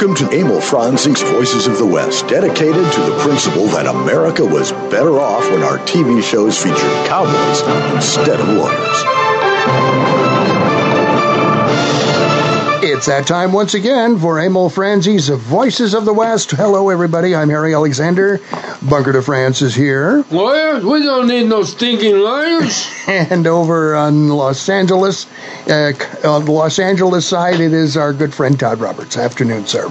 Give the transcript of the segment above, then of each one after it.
Welcome to Emil Franzi's Voices of the West, dedicated to the principle that America was better off when our TV shows featured cowboys instead of lawyers. It's that time once again for Emil Franzi's Voices of the West. Hello, everybody. I'm Harry Alexander. Bunker de France is here. Lawyers? We don't need no stinking lawyers. And over on Los Angeles, uh, on the Los Angeles side, it is our good friend Todd Roberts. Afternoon, sir.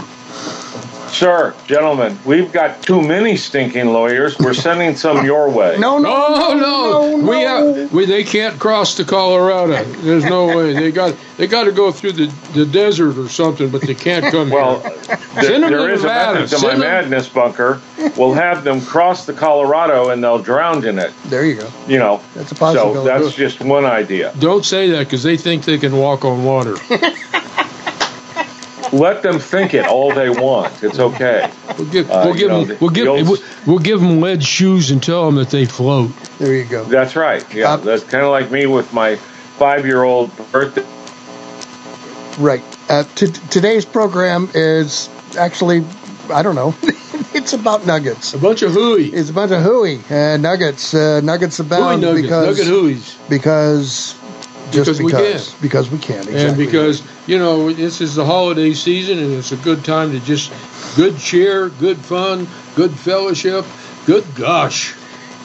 Sir, gentlemen, we've got too many stinking lawyers. We're sending some your way. No, no, Oh no, no, we have. We, they can't cross to Colorado. There's no way. They got they got to go through the, the desert or something, but they can't come Well, here. th- Send 'em to there is a Nevada. method to my Send 'em- madness bunker. We'll have them cross the Colorado and they'll drown in it. There you go. You know. That's a possibility. So that's just one idea. Don't say that because they think they can walk on water. Let them think it all they want. It's okay. We'll give Uh, we'll give know, them we'll give old- we'll, we'll give them lead shoes and tell them that they float. There you go. That's right. Yeah, Uh, that's kind of like me with my five-year-old birthday. Right. Uh, t- today's program is actually, I don't know, it's about nuggets. A bunch of hooey. It's a bunch of hooey uh, nuggets. Uh, nuggets Hooey abound nuggets, because nugget hooeys. because just Because we because because we can exactly. And because, you know, this is the holiday season and it's a good time to just good cheer, good fun, good fellowship, good gosh.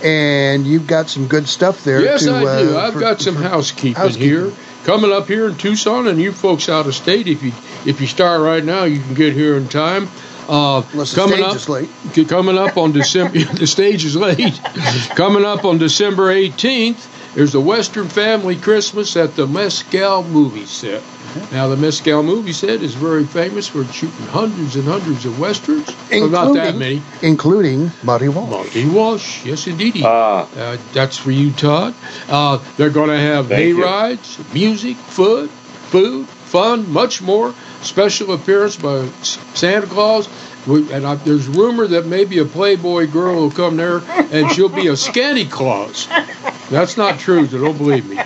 and you've got some good stuff there. Yes, to, I do. uh, I've for- got some housekeeping, housekeeping. here. Coming up here in Tucson, and you folks out of state, if you if you start right now, you can get here in time. Uh, the coming stage up, is late. coming up on December. the stage is late. coming up on December 18th, there's a Western Family Christmas at the Mescal Movie Set. Mm-hmm. Now, the Mescal Movie Set is very famous for shooting hundreds and hundreds of westerns. Well, not that Including- many. including Buddy Walsh. Monty Walsh, yes, indeed. Ah. Uh, that's for you, Todd. Uh, they're going to have Thank hay you. rides, music, food, food, fun, much more. Special appearance by Santa Claus. We, and I, there's rumor that maybe a Playboy girl will come there and she'll be a Scanty Claus. That's not true, so don't believe me.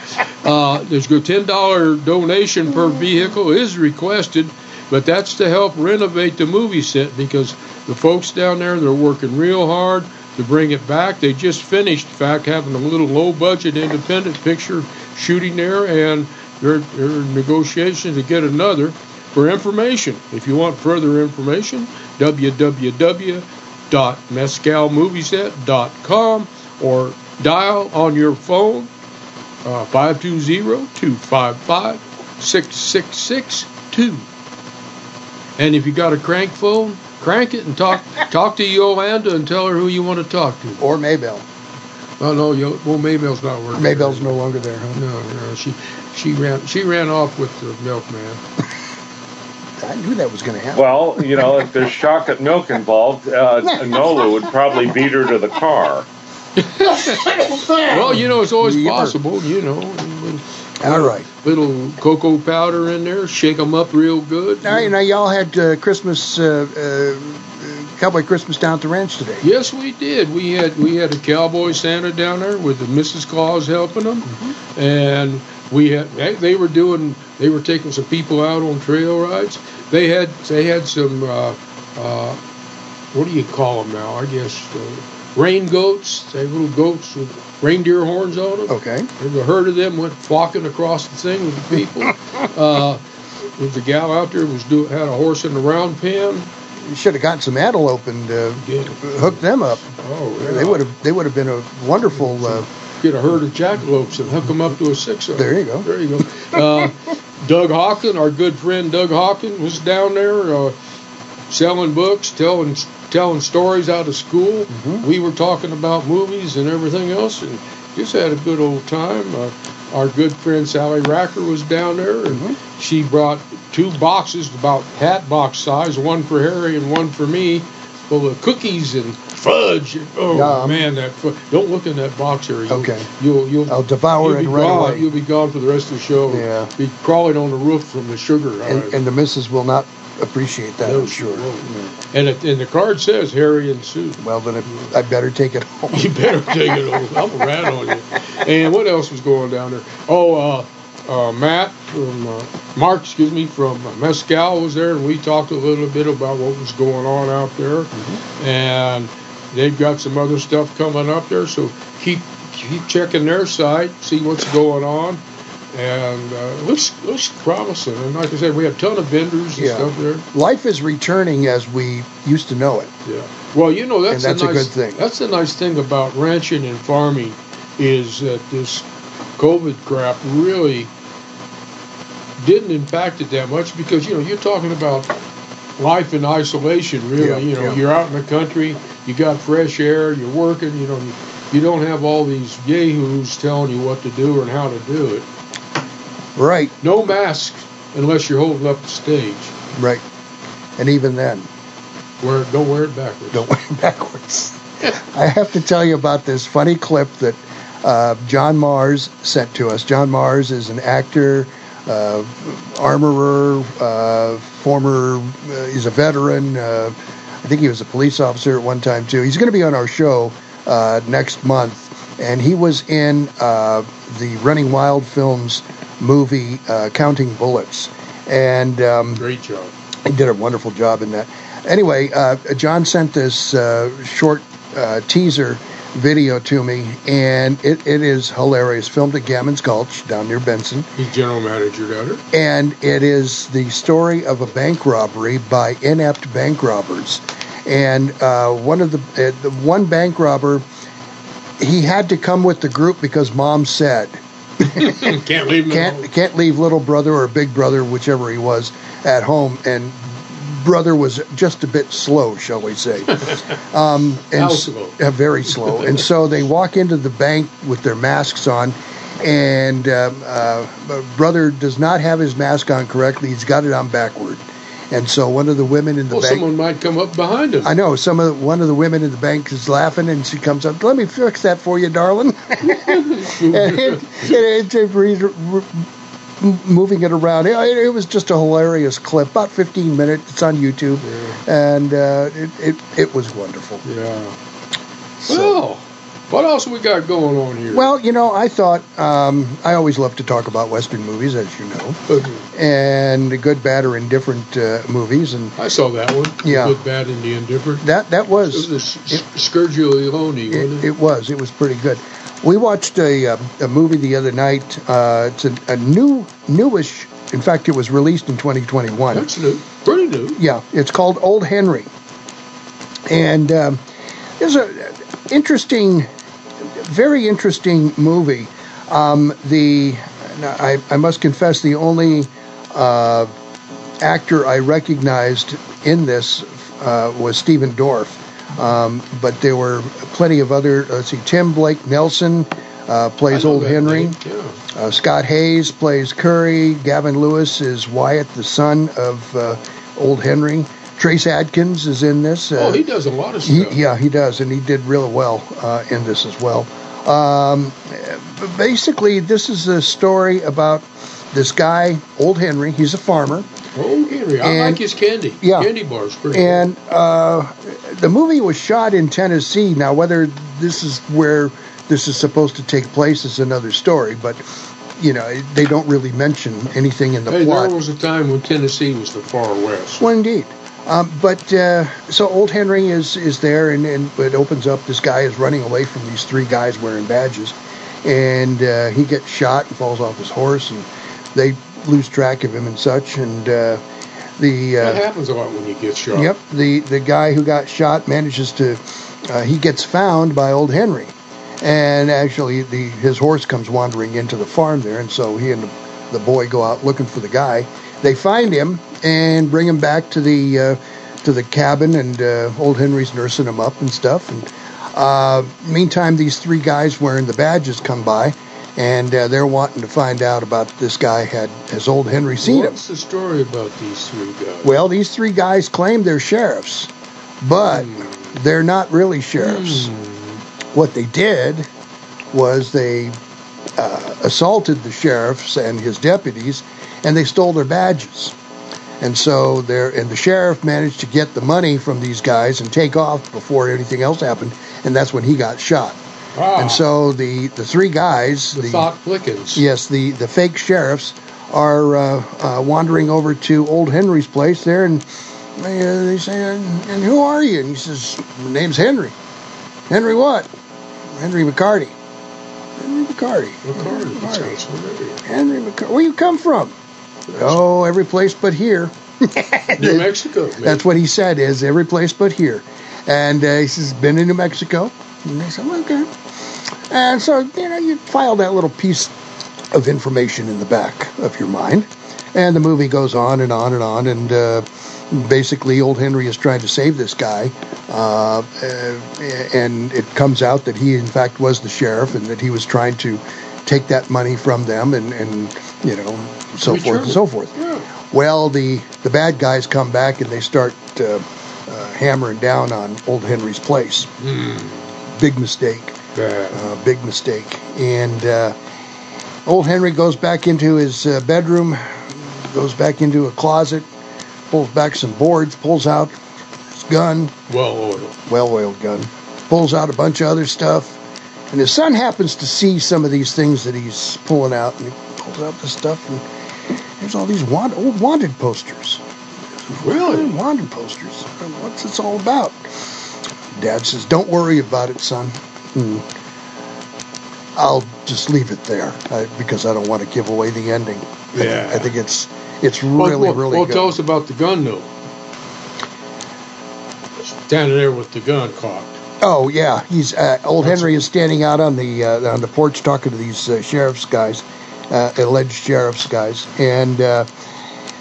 Uh, there's a ten dollar donation per vehicle is requested, but that's to help renovate the movie set because the folks down there they're working real hard to bring it back. They just finished, in fact, having a little low budget independent picture shooting there, and they're, they're in negotiations to get another. For information, if you want further information, www.mescalmovieset.com or dial on your phone uh, 520-255-6662. And if you got a crank phone, crank it and talk talk to Yolanda and tell her who you want to talk to. Or Maybell. Oh no, Yo, well Maybell's not working. Maybell's no longer there, huh? No, no, she she ran she ran off with the milkman. I knew that was going to happen. Well, you know, if there's chocolate milk involved, uh, Nola would probably beat her to the car. Well, you know, it's always possible, you know. All right. little cocoa powder in there, shake them up real good. All right, now y'all had uh, Christmas, uh, uh, Cowboy Christmas down at the ranch today. Yes, we did. We had we had a cowboy Santa down there with the Mrs. Claus helping them, Mm-hmm. and we had they- they were doing they were taking some people out on trail rides. They had they had some uh, uh, what do you call them now? I guess uh, rain goats. They little goats with reindeer horns on them. Okay. And a herd of them went flocking across the thing with the people. uh, there was a gal out there who was do, had a horse in the round pen. You should have gotten some antelope and uh, Yeah. hooked them up. Oh, yeah. They would have. They would have been a wonderful. Uh, get a herd of jackalopes and hook them up to a six. There you go. There you go. Uh, Doug Hocking, our good friend Doug Hocking, was down there uh, selling books, telling telling stories out of school. Mm-hmm. We were talking about movies and everything else, and just had a good old time. Uh, our good friend Sally Racker was down there, and Mm-hmm. she brought two boxes, about hat box size, one for Harry and one for me, full of cookies and fudge. Oh Yum. man, that fu- don't look in that box. You'll, Okay. You'll you'll I'll devour you'll it right gone. away. You'll be gone for the rest of the show. Yeah. Be crawling on the roof from the sugar. and, and the missus will not appreciate that. I'm sure. And it, and the card says Harry and Sue. Well, then it, I better take it home. You better take it home. I'm a rat on you. And what else was going down there? Oh, uh, uh, Matt from uh, Mark, excuse me, from Mescal was there, and we talked a little bit about what was going on out there, and they've got some other stuff coming up there. So keep keep checking their site, see what's going on, and uh, looks looks promising. And like I said, we have a ton of vendors and Yeah. stuff there. Life is returning as we used to know it. Yeah. Well, you know that's, that's a nice, good thing. That's the nice thing about ranching and farming is that this COVID crap really didn't impact it that much because you know you're talking about life in isolation. Really, Yeah, you know yeah. you're out in the country, you got fresh air, you're working. You know you, you don't have all these yahoos telling you what to do and how to do it. Right, No mask unless you're holding up the stage. right. And even then, Wear it, don't wear it backwards. don't work backwards. I have to tell you about this funny clip that uh, John Mars sent to us. John Mars is an actor, uh, armorer, uh, former, uh, he's a veteran. Uh, I think he was a police officer at one time too. He's going to be on our show uh, next month, and he was in uh, the Running Wild Films movie uh, Counting Bullets. And um, Great job. he did a wonderful job in that. Anyway, uh, John sent this uh, short uh, teaser video to me, and it, it is hilarious. Filmed at Gammons Gulch down near Benson, He's general manager down there. and it is the story of a bank robbery by inept bank robbers. And uh, one of the, uh, the one bank robber, he had to come with the group because mom said Can't leave can't can't leave little brother or big brother, whichever he was, at home. And brother was just a bit slow, shall we say? Um, and slow? uh, very slow. and so they walk into the bank with their masks on. And um, uh, brother does not have his mask on correctly. He's got it on backward. And so one of the women in the Well, bank. someone might come up behind him. I know some of the, one of the women in the bank is laughing, and she comes up. Let me fix that for you, darling. and it, it, it, moving it around. It, was just a hilarious clip, about 15 minutes. It's on YouTube, and uh, it, it it was wonderful. Yeah. So- Well, what else we got going on here? Well, you know, I thought um, I always love to talk about Western movies, as you know, and good, bad, or indifferent uh, movies, and I saw that one. Yeah. Good, bad, and the indifferent. that that It was was the S- Leone, wasn't It, it? it was. It was pretty good. We watched a uh, a movie the other night. Uh, it's a, a new, newish. In fact, it was released in 2021. That's new. Pretty new. Yeah, it's called Old Henry, and um, it's a interesting, very interesting movie. Um, the I, I must confess, the only uh, actor I recognized in this uh, was Stephen Dorff. Um, but there were plenty of other. Let's see, Tim Blake Nelson uh, plays Old Henry. Uh, Scott Haze plays Curry. Gavin Lewis is Wyatt, the son of uh, Old Henry. Trace Adkins is in this. Uh, oh, he does a lot of he- stuff. yeah, he does, and he did really well uh, in this as well. Um, basically, this is a story about this guy, Old Henry. He's a farmer, Oh, Henry. I And- like his candy. Yeah. Candy bars. Pretty and uh, the movie was shot in Tennessee. Now, whether this is where this is supposed to take place is another story, but you know they don't really mention anything in the Hey, plot. there was a time when Tennessee was the far west. Well, indeed. Um, but uh, so old Henry is is there, and, and it opens up. This guy is running away from these three guys wearing badges, and uh, he gets shot and falls off his horse, and they lose track of him and such. And uh, the That uh, happens a lot when you get shot. yep, the the guy who got shot manages to uh, he gets found by old Henry, and actually the his horse comes wandering into the farm there, and so he and the, the boy go out looking for the guy. They find him and bring him back to the uh, to the cabin, and uh, old Henry's nursing him up and stuff. And uh, meantime, these three guys wearing the badges come by, and uh, they're wanting to find out about this guy. Had has old Henry seen him? What's the story about these three guys? Well, these three guys claim they're sheriffs, but they're not really sheriffs. What they did was they uh, assaulted the sheriffs and his deputies, and they stole their badges. And so there, and the sheriff managed to get the money from these guys and take off before anything else happened, and that's when he got shot. Ah, And so the the three guys, the, thought flickens. Yes, the, the fake sheriffs are uh, uh, wandering over to Old Henry's place there, and they, uh, they say, and, and who are you? And he says, my name's Henry. Henry what? Henry McCarty. Henry McCarty. McCarty. McCarty. Henry McCarty. Where you come from? Oh, every place but here. New Mexico. man. That's what he said is every place but here. And uh, he says, been in New Mexico. And they said, okay. And so, you know, you file that little piece of information in the back of your mind. And the movie goes on and on and on. And uh, basically, old Henry is trying to save this guy. Uh, uh, and it comes out that he, in fact, was the sheriff and that he was trying to take that money from them and, and you know, so Return forth and so forth. Yeah. Well, the the bad guys come back and they start uh, uh, hammering down on old Henry's place. Hmm. Big mistake, uh, big mistake. And uh, old Henry goes back into his uh, bedroom, goes back into a closet, pulls back some boards, pulls out his gun, Well oiled. well-oiled gun, pulls out a bunch of other stuff. And his son happens to see some of these things that he's pulling out, and he pulls out the stuff, and there's all these want- old wanted posters. Really? Wanted posters. What's this all about? Dad says, "Don't worry about it, son. Hmm. I'll just leave it there uh, because I don't want to give away the ending. I think- Yeah. I think it's it's really well, really well, good. tell us about the gun, though. Standing there with the gun cocked. Oh yeah, he's uh, old Henry is standing out on the uh, on the porch talking to these uh, sheriff's guys, uh, alleged sheriff's guys, and uh,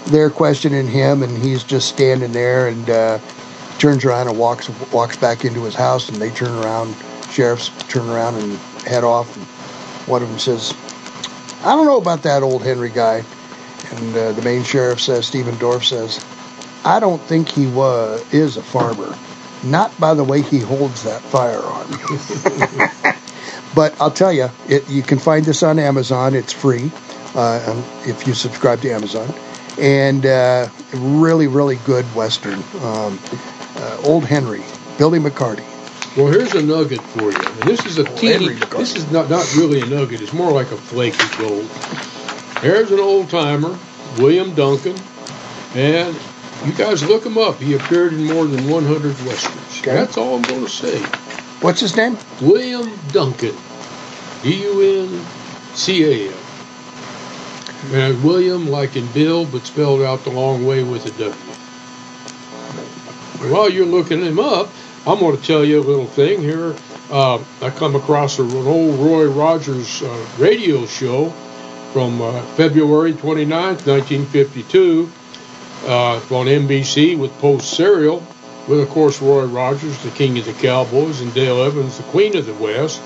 they're questioning him, and he's just standing there and uh, turns around and walks walks back into his house, and they turn around, sheriffs turn around and head off, and one of them says, "I don't know about that old Henry guy," and uh, the main sheriff says, Stephen Dorff says, "I don't think he was is a farmer." Not by the way he holds that firearm. but I'll tell you, it, you can find this on Amazon. It's free uh, um, if you subscribe to Amazon. And uh, really, really good Western. Um, uh, Old Henry, Billy McCarty. Well, here's a nugget for you. And this is a teeny. This is not not really a nugget. It's more like a flaky gold. There's an old timer, William Duncan, and you guys look him up. He appeared in more than 100 westerns. Okay. That's all I'm going to say. What's his name? William Duncan, D-U-N-C-A-N. And William, like in Bill, but spelled out the long way with a W. While you're looking him up, I'm going to tell you a little thing here. Uh, I come across an old Roy Rogers uh, radio show from uh, February 29th, 1952, uh, on NBC with Post Cereal, with, of course, Roy Rogers, the king of the Cowboys, and Dale Evans, the queen of the West,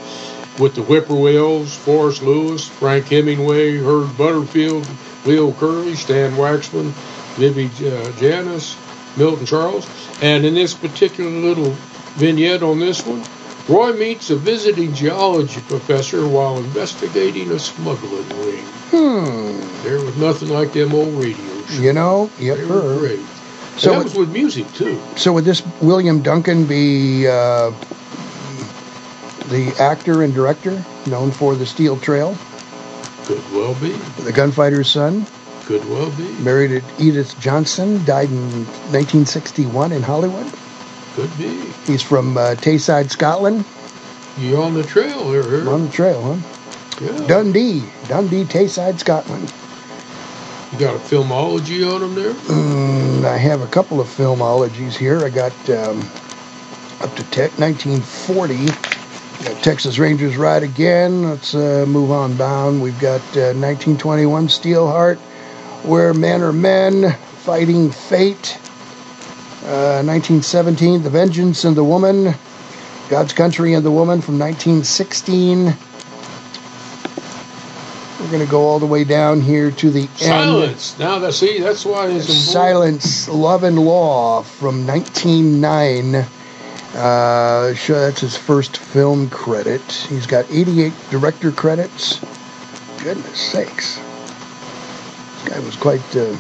with the Whippoorwills, Forrest Lewis, Frank Hemingway, Herb Butterfield, Leo Curley, Stan Waxman, Vivi uh, Janis, Milton Charles. And in this particular little vignette on this one, Roy meets a visiting geology professor while investigating a smuggling ring. Hmm. There was nothing like them old radio. You know, yep. Great. So and that was with music too. So would this William Duncan be uh, the actor and director known for The Steel Trail, Could well be. The Gunfighter's Son, Could well be. married at Edith Johnson, died in 1961 in Hollywood. Could be. He's from uh, Tayside, Scotland. You on the trail here? here. On the trail, huh? Yeah. Dundee, Dundee, Tayside, Scotland. You got a filmology on them there? Mm, I have a couple of filmologies here. I got um, up to te- 1940. Got Texas Rangers Ride Again. Let's uh, move on down. We've got uh, 1921 Steelheart, Where Men Are Men, Fighting Fate. Uh, 1917 The Vengeance and the Woman, God's Country and the Woman from 1916. We're going to go all the way down here to the end. Silence. Now that see, that's why it's important. Silence, Love and Law from 1909. Uh, sure, that's his first film credit. He's got 88 director credits. Goodness sakes. This guy was quite. Uh,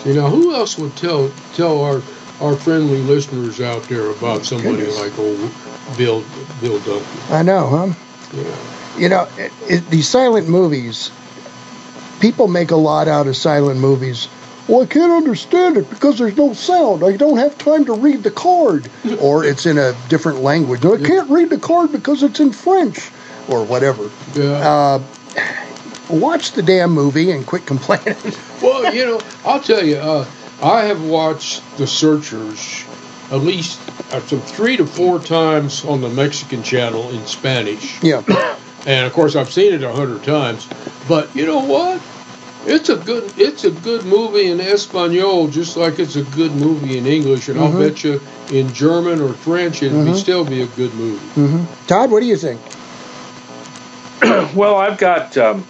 See now, who else would tell tell our our friendly listeners out there about somebody Goodness. like old Bill Bill Duncan? I know, huh? Yeah. You know, it, it, these silent movies, people make a lot out of silent movies. Well, I can't understand it because there's no sound. I don't have time to read the card. or it's in a different language. I can't read the card because it's in French or whatever. Yeah. Uh, watch the damn movie and quit complaining. well, you know, I'll tell you, uh, I have watched The Searchers at least uh, some three to four times on the Mexican channel in Spanish. yeah. And of course, I've seen it a hundred times. But you know what? It's a good it's a good movie in Espanol, just like it's a good movie in English. And I'll bet you in German or French, it'd be still be a good movie. hmm Todd, what do you think? Well, I've got. Um,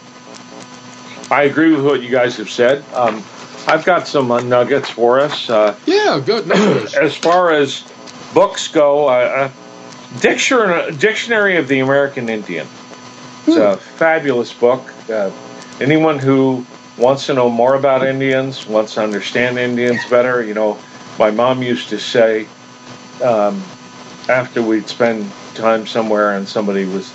I agree with what you guys have said. Um, I've got some uh, nuggets for us. Uh, Yeah, good news. as far as books go, uh, uh, Dictionary, Dictionary of the American Indian. It's a fabulous book. Uh, anyone who wants to know more about Indians, wants to understand Indians better, you know, my mom used to say um, after we'd spend time somewhere and somebody was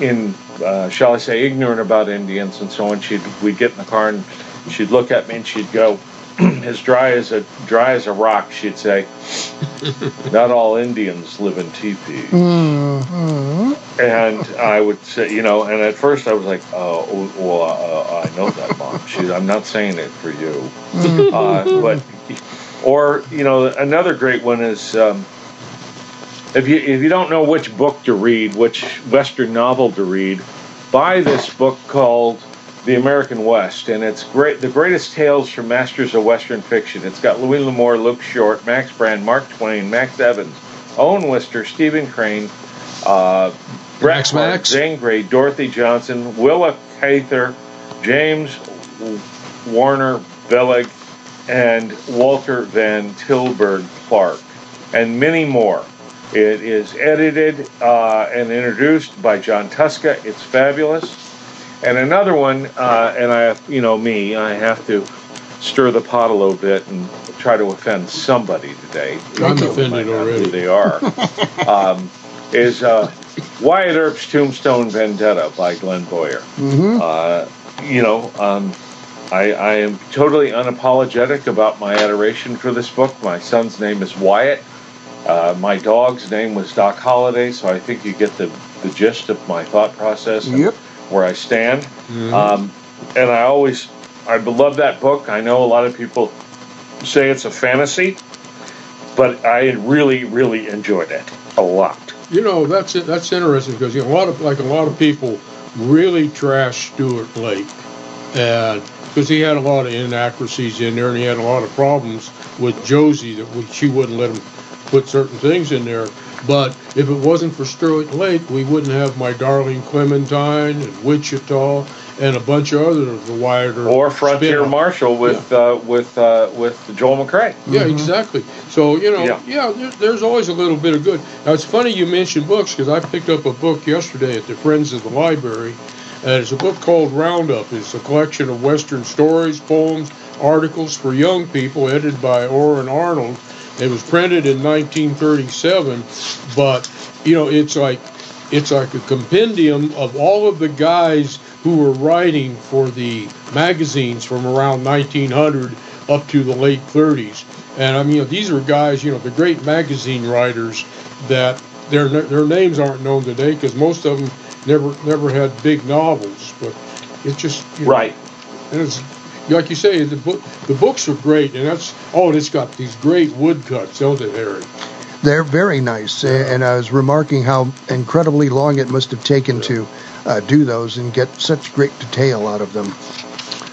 in, uh, shall I say, ignorant about Indians and so on, she'd we'd get in the car and she'd look at me and she'd go, as dry as a dry as a rock. She'd say, "Not all Indians live in teepees." Mm-hmm. And I would say, you know, and at first I was like, "Oh, well, uh, I know that, mom. She, I'm not saying it for you." Uh, but, or you know, another great one is. Um, if you if you don't know which book to read, which Western novel to read, buy this book called The American West, and it's great. The greatest tales from masters of Western fiction. It's got Louis L'Amour, Luke Short, Max Brand, Mark Twain, Max Evans, Owen Wister, Stephen Crane, uh, Bret Max? Zane Grey, Dorothy Johnson, Willa Cather, James Warner Bellah, and Walter Van Tilburg Clark, and many more. It is edited uh, and introduced by Jon Tuska. It's fabulous. And another one, uh, and I, you know me, I have to stir the pot a little bit and try to offend somebody today. I'm even though we offended might not know already. Who they are um, is uh, Wyatt Earp's Tombstone Vendetta by Glenn Boyer. Mm-hmm. Uh, you know, um, I, I am totally unapologetic about my adoration for this book. My son's name is Wyatt. Uh, my dog's name was Doc Holliday, so I think you get the, the gist of my thought process and Yep. Where I stand. Um, and I always, I love that book. I know a lot of people say it's a fantasy, but I really, really enjoyed it a lot. You know, that's it. That's interesting because you know, a lot of like a lot of people really trash Stuart Lake, and because he had a lot of inaccuracies in there, and he had a lot of problems with Josie that she wouldn't let him put certain things in there. But if it wasn't for Stuart Lake, we wouldn't have my darling Clementine and Wichita and a bunch of other of the wider Or Frontier spin-offs. Marshal with uh, with uh, with Joel McCrea. Yeah, exactly. So you know, Yeah. yeah, there, there's always a little bit of good. Now it's funny you mentioned books because I picked up a book yesterday at the Friends of the Library, and it's a book called Roundup. It's a collection of Western stories, poems, articles for young people, edited by Oren Arnold. It was printed in 1937, but you know, it's like it's like a compendium of all of the guys who were writing for the magazines from around 1900 up to the late 30s. And I mean, you know, these are guys, you know, the great magazine writers that their their names aren't known today because most of them never never had big novels. But it's just you know, Right. and it's like you say, the book the books are great, and that's oh, and it's got these great woodcuts, don't it, Harry? They're very nice, a- and I was remarking how incredibly long it must have taken to uh, do those and get such great detail out of them.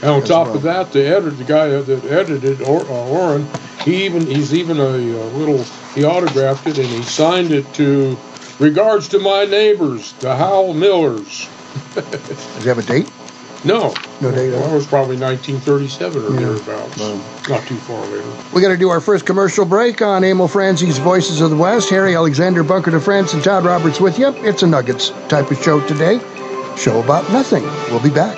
And on top well. of that, the editor, the guy that edited or, uh, Oren, he even he's even a, uh little he autographed it and he signed it to regards to my neighbors, the Howell Millers. Does it have a date? No, No date on it? That was probably 1937 or Yeah. thereabouts. Not too far later. We got to do our first commercial break on Emil Franzi's Voices of the West. Harry Alexander Bunker de France and Todd Roberts with you. It's a Nuggets type of show today. Show about nothing. We'll be back.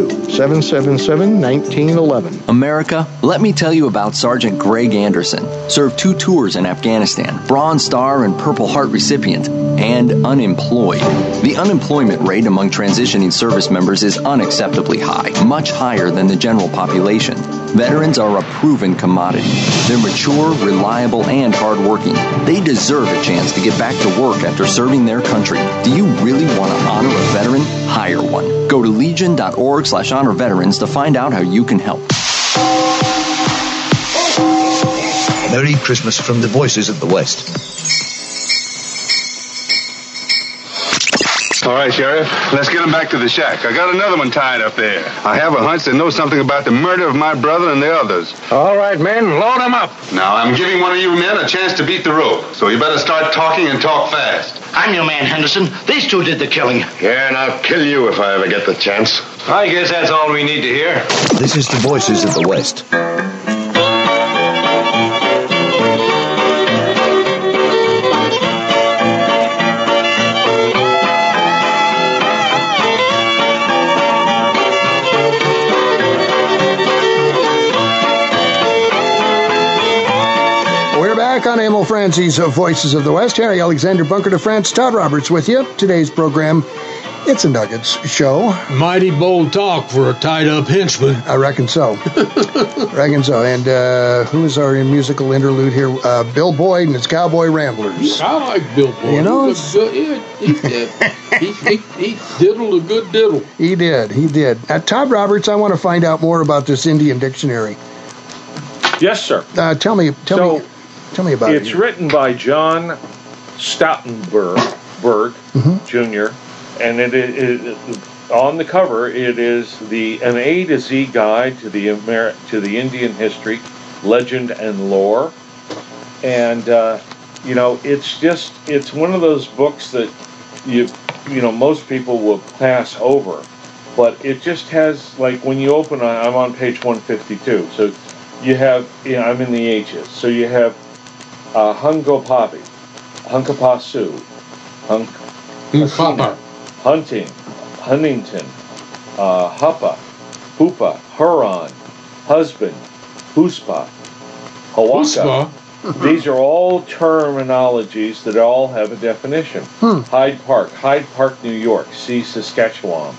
777 1911. America, let me tell you about Sergeant Greg Anderson. Served two tours in Afghanistan, Bronze Star and Purple Heart recipient, and unemployed. The unemployment rate among transitioning service members is unacceptably high, much higher than the general population. Veterans are a proven commodity. They're mature, reliable, and hardworking. They deserve a chance to get back to work after serving their country. Do you really want to honor a veteran? Hire one. Go to legion.org slash honor veterans to find out how you can help. Merry Christmas from the Voices of the West. All right, Sheriff. Let's get him back to the shack. I got another one tied up there. I have a hunch they know something about the murder of my brother and the others. All right, men, load them up. Now, I'm giving one of you men a chance to beat the rope, so you better start talking and talk fast. I'm your man, Henderson. These two did the killing. Yeah, and I'll kill you if I ever get the chance. I guess that's all we need to hear. This is the Voices of the West. We're back on Emil Franzi's Voices of the West. Harry Alexander Bunker de France, Todd Roberts with you. Today's program, it's a Nuggets show. Mighty bold talk for a tied up henchman. I reckon so. reckon so. And uh, who is our musical interlude here? Uh, Bill Boyd and his Cowboy Ramblers. I like Bill Boyd. You know, he, good. Yeah, he, did. he, he, he diddled a good diddle. He did. He did. Uh, Todd Roberts, I want to find out more about this Indian dictionary. Yes, sir. Uh, tell me, tell So, me, tell me about It's it. written by John Stoutenberg Berg, Mm-hmm. Jr. And it is on the cover. It is the an A to Z guide to the Amer- to the Indian history, legend, and lore. And uh, you know, it's just it's one of those books that you you know most people will pass over, but it just has like when you open. I'm on page 152, so you have you know, I'm in the H's, so you have uh, Hungopavi, Hunkapasu, Hunk, Papa. Hunting, Huntington, uh, Huppa, Hoopa, Huron, Husband, Huspa, Hawaka. Uspa. These are all terminologies that all have a definition. Hyde Park, Hyde Park, New York. See Saskatchewan.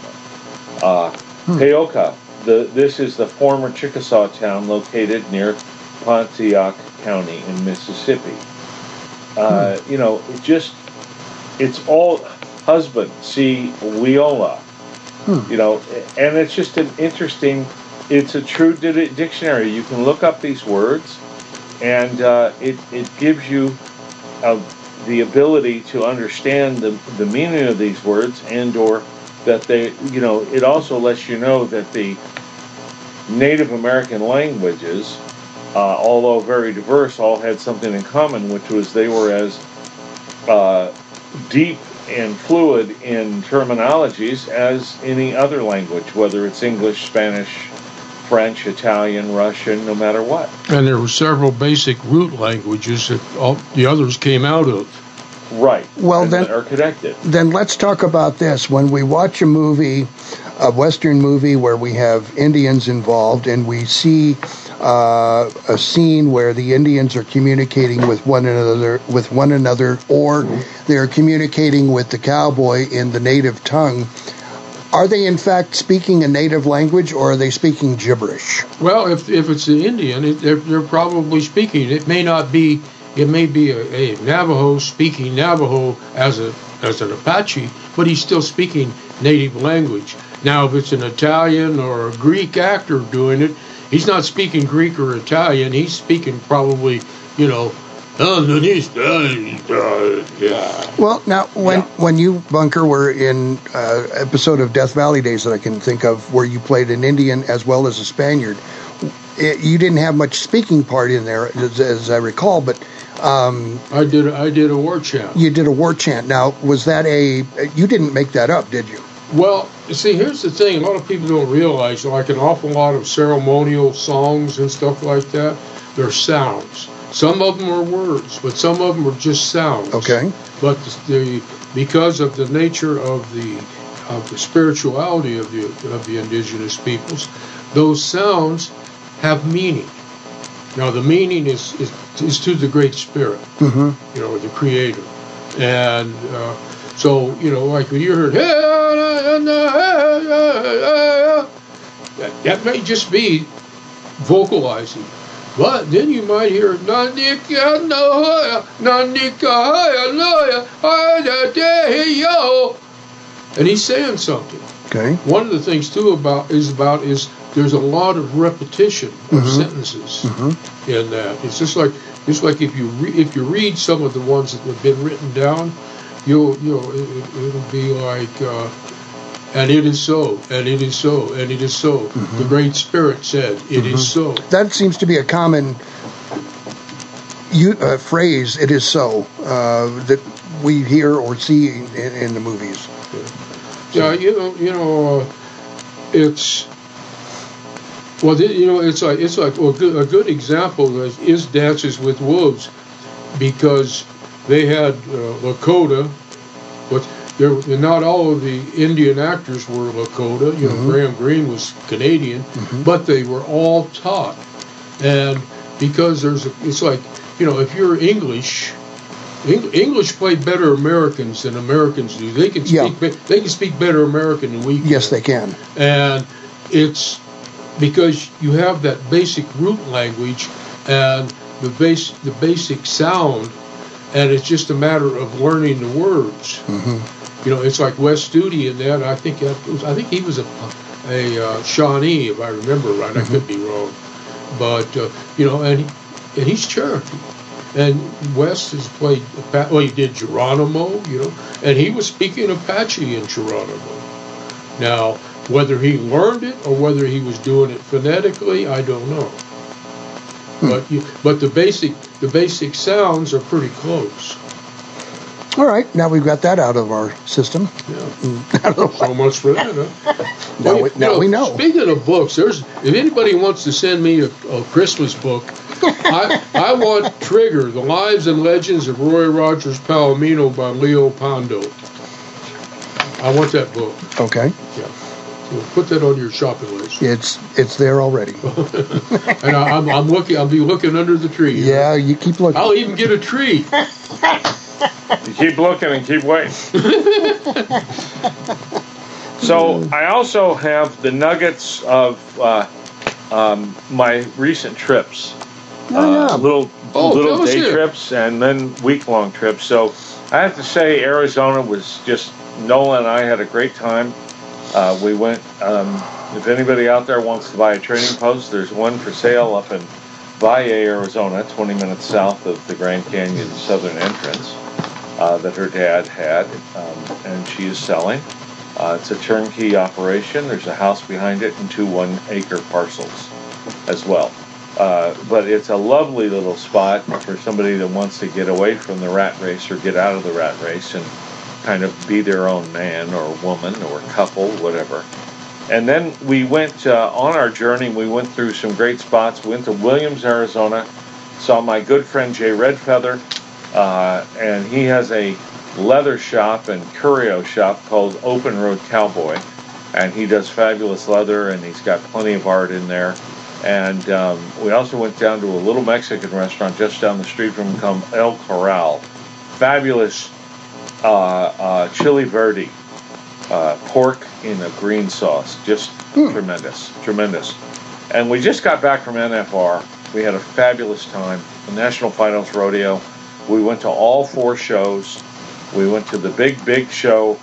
Uh, Paoka. The, this is the former Chickasaw town located near Pontotoc County in Mississippi. Uh, You know, it just, it's all husband. See Leola. You know, and it's just an interesting, it's a true di- dictionary. You can look up these words and uh, it, it gives you uh, the ability to understand the, the meaning of these words and or that they, you know, it also lets you know that the Native American languages, uh, although very diverse, all had something in common, which was they were as uh, deep and fluid in terminologies as any other language, whether it's English, Spanish, French, Italian, Russian, no matter what. And there were several basic root languages that all the others came out of. Right. Well, and then- are connected. Then let's talk about this. When we watch a movie, a Western movie where we have Indians involved, and we see uh, a scene where the Indians are communicating with one another, with one another, or they're communicating with the cowboy in the native tongue. Are they in fact speaking a native language, or are they speaking gibberish? Well, if if it's the Indian, it, they're, they're probably speaking. It may not be. It may be a, a Navajo speaking Navajo as a as an Apache, but he's still speaking native language. Now, if it's an Italian or a Greek actor doing it, he's not speaking Greek or Italian. He's speaking probably, you know, yeah. Well, now when when you Bunker were in uh, episode of Death Valley Days that I can think of, where you played an Indian as well as a Spaniard, it, you didn't have much speaking part in there, as, as I recall. But um, I did. I did a war chant. you did a war chant. Now, was that a? You didn't make that up, did you? Well, you see, here's the thing. A lot of people don't realize, like an awful lot of ceremonial songs and stuff like that, they're sounds. Some of them are words, but some of them are just sounds. Okay. But the because of the nature of the of the spirituality of the of the indigenous peoples, those sounds have meaning. Now, the meaning is is, is to the Great Spirit Mm-hmm. you know, the creator. And uh, so, you know, like when you heard, that, that may just be vocalizing. But then you might hear, "Nandika noya, nandika haya noya, haya dehi yo," and he's saying something. Okay. One of the things too about is about is there's a lot of repetition of Mhm. sentences Mhm. in that. It's just like it's like if you re- if you read some of the ones that have been written down, you'll you'll it, it- it'll be like. Uh, and it is so, and it is so, and it is so. The Great Spirit said, "It is so." That seems to be a common you, uh, phrase. It is so uh, that we hear or see in, in the movies. Yeah, you know, you know, uh, it's well, you know, it's like it's like well, a good example is, is Dances with Wolves because they had uh, Lakota, but there not all of the Indian actors were Lakota. You know, Mhm. Graham Greene was Canadian, Mhm. but they were all taught, and because there's a, it's like you know, if you're English. Eng- English play better Americans than Americans do. They can speak. Yeah. They can speak better American than we can. Yes, they can. And it's because you have that basic root language and the base, the basic sound, and it's just a matter of learning the words. hmm You know, it's like Wes Studi in that. I think that was, I think he was a a uh, Shawnee, if I remember right. I could be wrong, but uh, you know, and he, and he's Cherokee. And Wes has played, well, he did Geronimo, you know, and he was speaking Apache in Geronimo. Now, whether he learned it or whether he was doing it phonetically, I don't know. Hmm. But you, but the basic the basic sounds are pretty close. All right, now we've got that out of our system. Yeah. Hmm. so much for that, huh? Now we- you now we know. Speaking of books, there's if anybody wants to send me a, a Christmas book, I I want Trigger: The Lives and Legends of Roy Rogers Palomino by Leo Pando. I want that book. Okay, Yeah, so put that on your shopping list. it's it's there already. And I, I'm I'm looking. I'll be looking under the tree. Yeah, you keep looking. I'll even get a tree. You keep looking and keep waiting. so I also have the nuggets of uh, um, my recent trips. Oh, yeah. Uh, little Oh, little day here. trips and then week long trips. So I have to say, Arizona was just Nolan and I had a great time. Uh, we went. Um, if anybody out there wants to buy a trading post, there's one for sale up in Valle, Arizona, 20 minutes south of the Grand Canyon southern entrance, uh, that her dad had, um, and she is selling. Uh, it's a turnkey operation. There's a house behind it and two one acre parcels as well. Uh, but it's a lovely little spot for somebody that wants to get away from the rat race or get out of the rat race and kind of be their own man or woman or couple, whatever. And then we went uh, on our journey. We went through some great spots. We went to Williams, Arizona, saw my good friend Jay Redfeather, uh, and he has a leather shop and curio shop called Open Road Cowboy, and he does fabulous leather, and he's got plenty of art in there. And um, we also went down to a little Mexican restaurant just down the street from El Corral. Fabulous uh, uh, chili verde, uh, pork in a green sauce. Just tremendous, tremendous. And we just got back from NFR. We had a fabulous time. The National Finals Rodeo. We went to all four shows. We went to the big, big show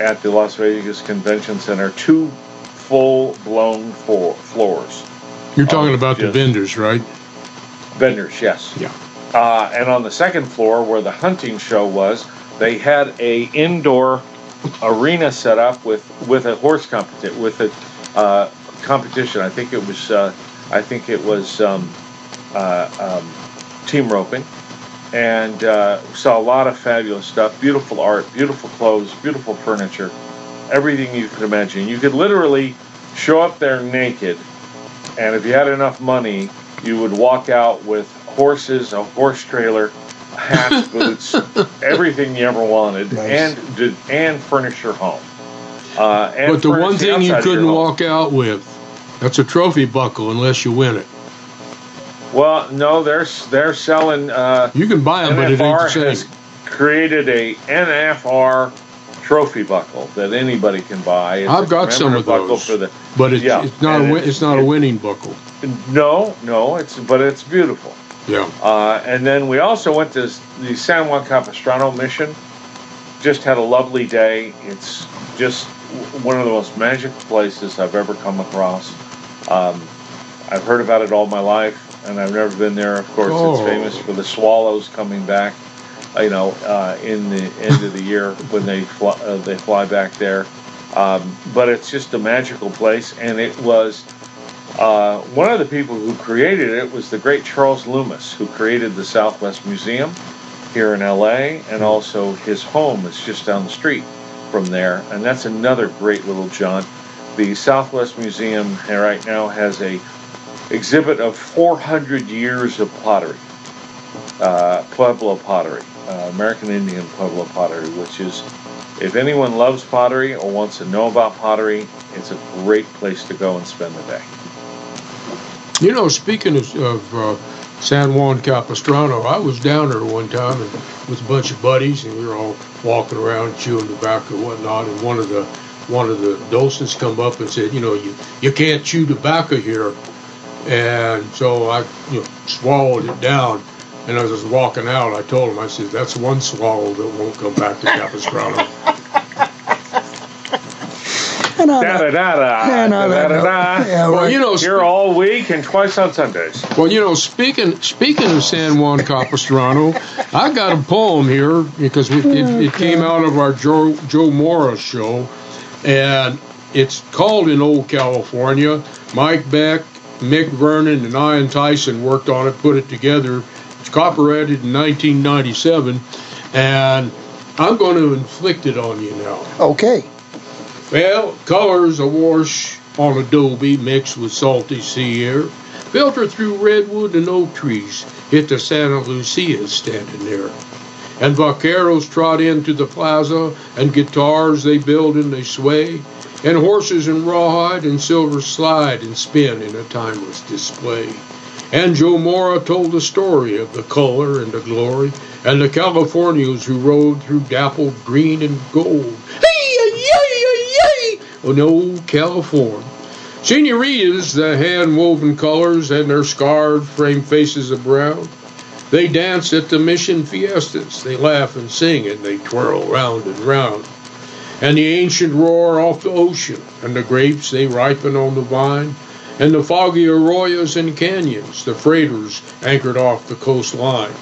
at the Las Vegas Convention Center. Two full-blown floor, floors. You're talking Um, about the vendors, right? Vendors, yes. Yeah. Uh, and on the second floor, where the hunting show was, they had a indoor arena set up with with a horse competition with a uh, competition. I think it was uh, I think it was um, uh, um, team roping, and uh, saw a lot of fabulous stuff. Beautiful art, beautiful clothes, beautiful furniture, everything you could imagine. You could literally show up there naked, and if you had enough money, you would walk out with horses, a horse trailer, hats, boots, everything you ever wanted, Nice. and did, and furnish your home. Uh, and But the furnish one the thing you outside of your couldn't walk out with, that's a trophy buckle unless you win it. Well, no, they're they're selling. Uh, You can buy them, but it ain't the same. has created a NFR trophy buckle that anybody can buy. It's I've got some of those. For the, But it's, Yeah, it's not a and win- it- it's not a winning buckle. no, no, it's but it's beautiful. Yeah. Uh, and then we also went to the San Juan Capistrano mission. Just had a lovely day. It's just one of the most magical places I've ever come across. Um, I've heard about it all my life, and I've never been there. Of course, Oh. it's famous for the swallows coming back. uh, You know, uh, in the end of the year when they fly, uh, they fly back there. Um, but it's just a magical place, and it was uh, one of the people who created it was the great Charles Lummis, who created the Southwest Museum here in LA, and also his home is just down the street from there. And that's another great little jaunt. The Southwest Museum right now has a exhibit of 400 years of pottery, uh, Pueblo pottery, uh, American Indian Pueblo pottery, which is, if anyone loves pottery or wants to know about pottery, it's a great place to go and spend the day. You know, speaking of, of uh, San Juan Capistrano, I was down there one time and, with a bunch of buddies, and we were all walking around chewing tobacco and whatnot. And one of the one of the docents come up and said, "You know, you you can't chew tobacco here." And so I, you know, swallowed it down. And as I was walking out, I told him, I said, "That's one swallow that won't come back to Capistrano." And on Da da da da da da da. yeah, well, right. you know, Here all week and twice on Sundays. Well, you know, speaking speaking of San Juan Capistrano, I got a poem here because it, it, it came out of our Joe Joe Mora show, and it's called "In Old California." Mike Beck, Mick Vernon, and Ian Tyson worked on it, put it together. It's copyrighted in 1997, and I'm going to inflict it on you now. Okay. Well, colors awash on adobe mixed with salty sea air, filter through redwood and oak trees, hit the Santa Lucia standing there. And vaqueros trot into the plaza, and guitars they build and they sway, and horses in rawhide and silver slide and spin in a timeless display. And Joe Mora told the story of the color and the glory, and the Californians who rode through dappled green and gold. Hey, on old California. Senoritas, the hand-woven colors and their scarred frame faces of brown. They dance at the mission fiestas. They laugh and sing and they twirl round and round. And the ancient roar off the ocean, and the grapes they ripen on the vine, and the foggy arroyos and canyons, the freighters anchored off the coastline.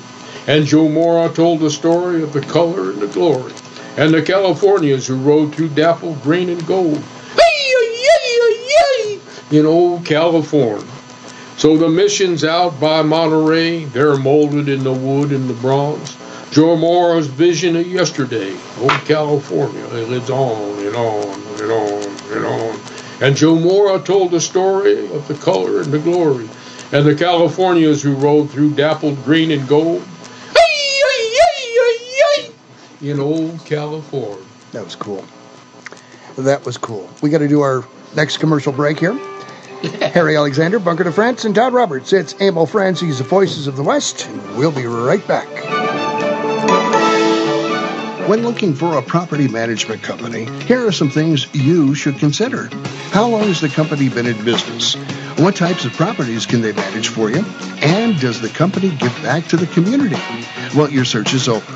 And Joe Mora told the story of the color and the glory, and the Californians who rode through dappled green and gold. In old California. So the missions out by Monterey, they're molded in the wood and the bronze. Joe Mora's vision of yesterday, old California, it lives on and on and on and on. And Joe Mora told the story of the color and the glory, and the Californians who rode through dappled green and gold. In old California. That was cool. That was cool. We got to do our next commercial break here. Harry Alexander, Bunker DeFrance, and Todd Roberts. It's Emil Franzi's, the Voices of the West. We'll be right back. When looking for a property management company, here are some things you should consider. How long has the company been in business? What types of properties can they manage for you? And does the company give back to the community? Well, your search is over.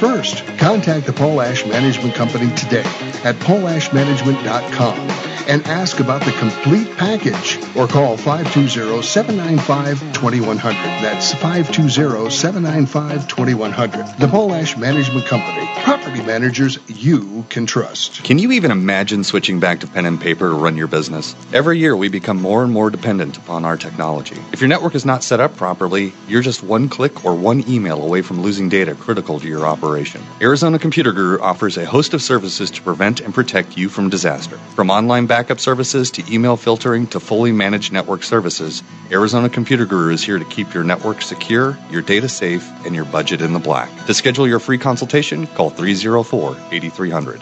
first. Contact the Polash Management Company today at polashmanagement.com and ask about the complete package or call 520-795-2100. That's 520-795-2100. The Polash Management Company. Property managers you can trust. Can you even imagine switching back to pen and paper to run your business? Every year we become more and more dependent upon our technology. If your network is not set up properly, you're just one click or one email away from losing data critical to your operation. Arizona Computer Guru offers a host of services to prevent and protect you from disaster. From online backup services to email filtering to fully managed network services, Arizona Computer Guru is here to keep your network secure, your data safe, and your budget in the black. To schedule your free consultation, call 304 8300.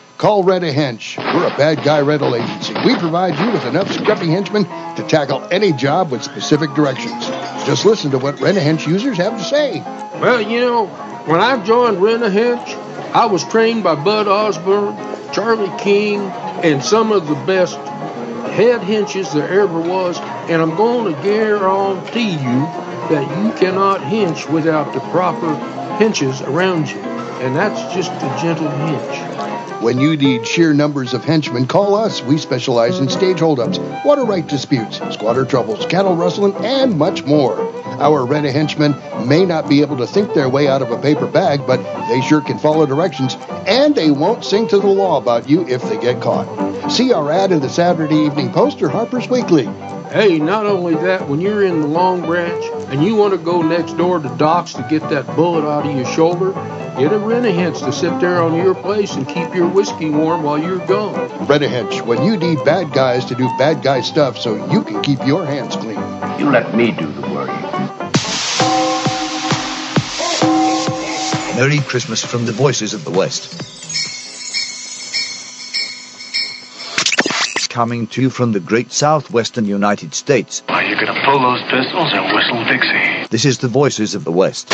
Call Rent a Hench. We're a bad guy rental agency. We provide you with enough scruffy henchmen to tackle any job with specific directions. Just listen to what Rent a Hench users have to say. Well, you know, when I joined Rent a Hench, I was trained by Bud Osborne, Charlie King, and some of the best head henches there ever was. And I'm going to guarantee you that you cannot hench without the proper henches around you. And that's just a gentle hench. When you need sheer numbers of henchmen, call us. We specialize in stage holdups, water right disputes, squatter troubles, cattle rustling, and much more. Our rent a henchmen may not be able to think their way out of a paper bag, but they sure can follow directions, and they won't sing to the law about you if they get caught. See our ad in the Saturday Evening Post or Harper's Weekly. Hey, not only that, when you're in the Long Branch and you want to go next door to Doc's to get that bullet out of your shoulder, get a rent-a-hench to sit there on your place and keep your whiskey warm while you're gone. Rent-a-hench, when you need bad guys to do bad guy stuff so you can keep your hands clean. You let me do the work. Merry Christmas from the Voices of the West. Coming to you from the great southwestern United States. Are you gonna pull those pistols and whistle Dixie? This is the Voices of the West.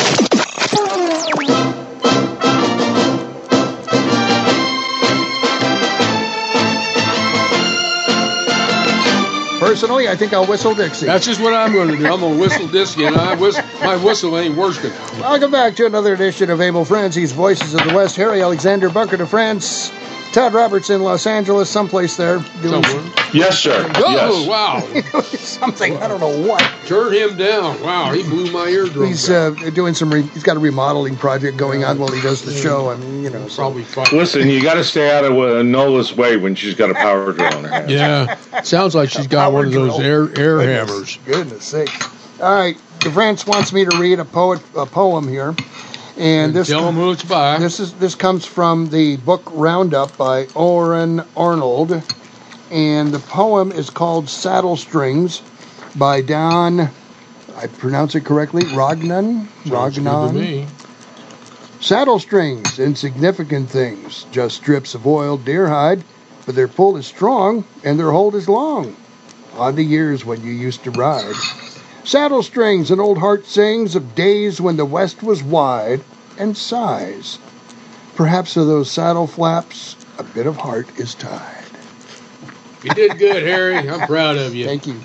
Personally, I think I'll whistle Dixie. That's just what I'm going to do. I'm going to whistle Dixie, and I whistle, my whistle ain't worse than. Welcome back to another edition of Emil Franzi's Voices of the West. Harry Alexander Bunker DeFrance. Todd Roberts in Los Angeles, someplace there. Doing Yes, sir. Oh, yes. wow. something. I don't know what. Turn him down. Wow, he blew my eardrum. He's uh, doing some. Re- he's got a remodeling project going on while he does the show. I mean, you know, so. Probably fine. Listen, you got to stay out of uh, Nola's way when she's got a power drill in her hand. Yeah, sounds like she's got one of those air air Goodness- hammers. Goodness sakes! All right, DeFrance wants me to read a poet a poem here, and this Tell him who by. this is this comes from the book Roundup by Oren Arnold, and the poem is called "Saddle Strings" by Don. I pronounce it correctly, Ragnan. Ragnan. Saddle strings, insignificant things, just strips of oiled deer hide, but their pull is strong and their hold is long. On the years when you used to ride. Saddle strings, an old heart sings of days when the west was wide and sighs. Perhaps of those saddle flaps, a bit of heart is tied. You did good, Harry. I'm proud of you. Thank you.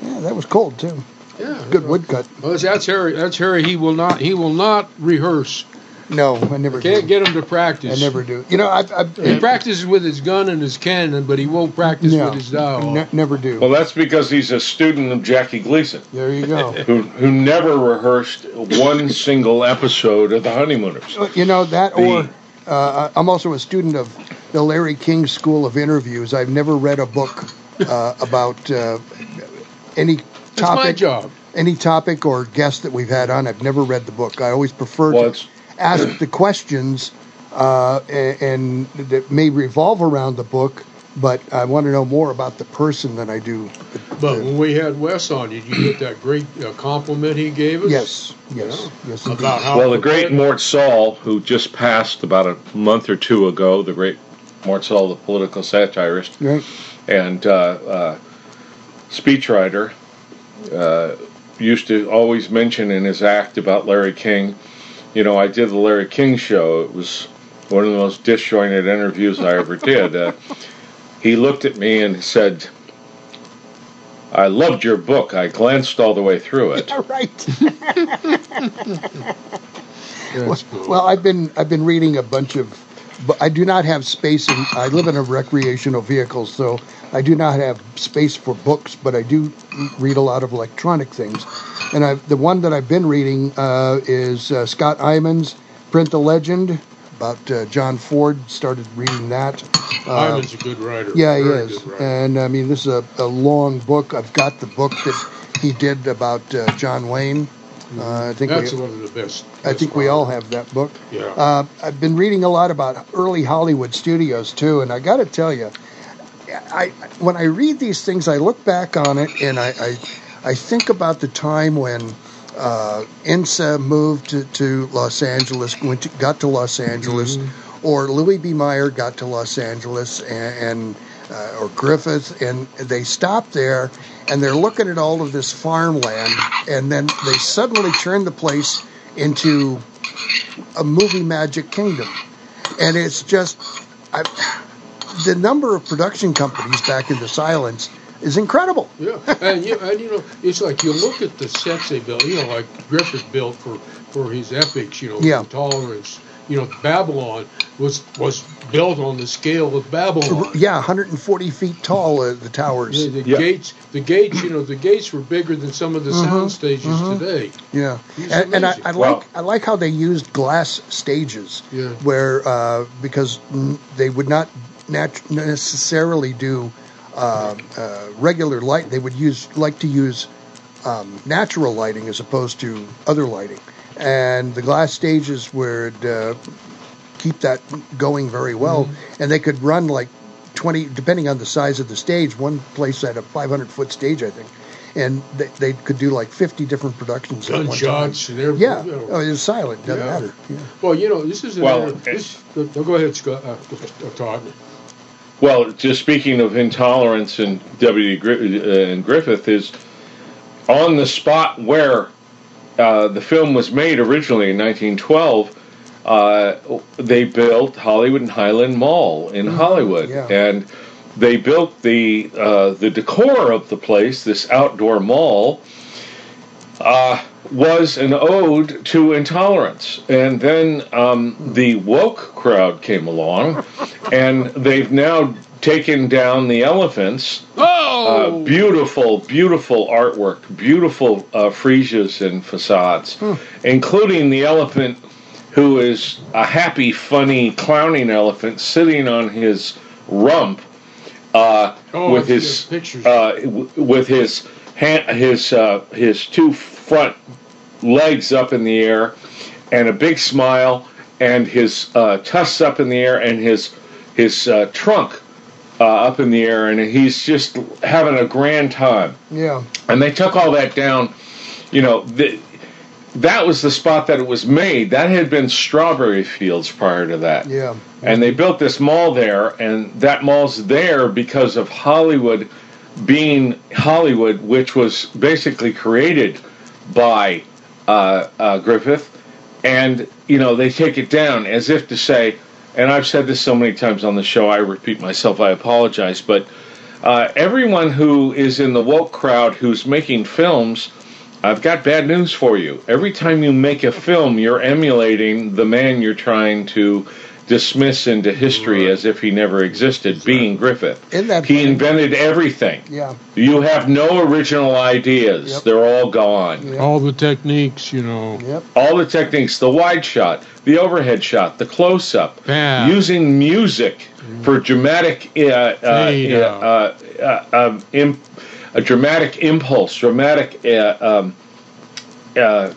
Yeah, that was cold too. Yeah. Good woodcut. Well, that's- that's Harry. That's Harry. He will not. He will not rehearse. No, I never Can't do. get him to practice. I never do. You know, I, I He practices with his gun and his cannon, but he won't practice No, with his dial. ne- never do. Well, that's because he's a student of Jackie Gleason, There you go. who who never rehearsed one single episode of The Honeymooners. You know that, The- or uh, I'm also a student of the Larry King School of Interviews. I've never read a book uh, about uh, any That's my topic, job. any topic or guest that we've had on. I've never read the book. I always prefer Well, to it's- ask the questions, uh, a- and that may revolve around the book. But I want to know more about the person than I do. But when we had Wes on, did you get that great uh, compliment he gave us? Yes, yes, yes. indeed. About how Well, the great Mort Sahl, who just passed about a month or two ago, the great Mort Sahl, the political satirist Right. and uh, uh, speechwriter, uh, used to always mention in his act about Larry King. You know, I did the Larry King show. It was one of the most disjointed interviews I ever did. Uh, he looked at me and said, I loved your book. I glanced all the way through it. All right. That's cool. Well, I've been I've been reading a bunch of, but I do not have space. In, I live in a recreational vehicle, so I do not have space for books. But I do read a lot of electronic things, and I the one that I've been reading uh, is uh, Scott Eyman's "Print the Legend" about uh, John Ford. Started reading that. Uh, Ivan's a good writer. yeah, he Very is. And I mean, this is a, a long book. I've got the book that he did about uh, John Wayne. Uh, I think That's we, one of the best. I think we all have that book. Yeah. Uh, I've been reading a lot about early Hollywood studios too, and I got to tell you, I when I read these things, I look back on it and I I, I think about the time when uh, INSA moved to, to Los Angeles, went to, got to Los Angeles, or Louis B. Mayer got to Los Angeles, and, and uh, or Griffith, and they stopped there, and they're looking at all of this farmland, and then they suddenly turn the place into a movie magic kingdom, and it's just I, the number of production companies back in the silence is incredible. Yeah, and you, and you know, it's like you look at the sets they built. You know, like Griffith built for for his epics. You know, Yeah. Intolerance. You know, Babylon was was built on the scale of Babylon. Yeah, 140 feet tall, uh, the towers. The, the gates, the gates, you know, the gates were bigger than some of the Mhm, sound stages mhm. today. Yeah, and, and I. I Wow. like I like how they used glass stages, Yeah. where uh, because they would not nat- necessarily do uh, uh, regular light. They would use like to use um, natural lighting as opposed to other lighting, and the glass stages would uh, keep that going very well, Mm-hmm. and they could run like 20, depending on the size of the stage. One place had a 500 foot stage, I think. And they, they could do like 50 different productions at one time. Gunshots. Yeah, you know. oh, it was silent. Doesn't Yeah. matter. Yeah. Well, you know, this is an Well, inter- this, no, go ahead, Scott. Uh, uh, Todd. Well, just speaking of intolerance and W. Gri- uh, and Griffith is on the spot where uh, the film was made originally in 1912. Uh, they built Hollywood and Highland Mall in Hollywood, yeah. and they built the uh, the decor of the place, this outdoor mall, uh, was an ode to intolerance. And then um, the woke crowd came along, and they've now taken down the elephants. Oh! Uh, beautiful, beautiful artwork, beautiful uh, friezes and facades, including the elephant who is a happy, funny, clowning elephant sitting on his rump uh, Oh, with his uh, w- with his hand, his uh, his two front legs up in the air, and a big smile, and his uh, tusks up in the air, and his his uh, trunk uh, up in the air, and he's just having a grand time. Yeah. And they took all that down. You know, the, that was the spot that it was made. That had been strawberry fields prior to that. Yeah. And they built this mall there, and that mall's there because of Hollywood being Hollywood, which was basically created by uh, uh, Griffith. And, you know, they take it down as if to say, and I've said this so many times on the show, I repeat myself, I apologize, but uh, everyone who is in the woke crowd who's making films, I've got bad news for you. Every time you make a film, you're emulating the man you're trying to dismiss into history as if he never existed, being Griffith. In that He invented everything. Yeah. You have no original ideas. They're all gone. All the techniques, you know. Yep. All the techniques, the wide shot, the overhead shot, the close up, Yeah. using music for dramatic uh, uh, uh, uh, uh, um, im- a dramatic impulse, dramatic uh, um, uh,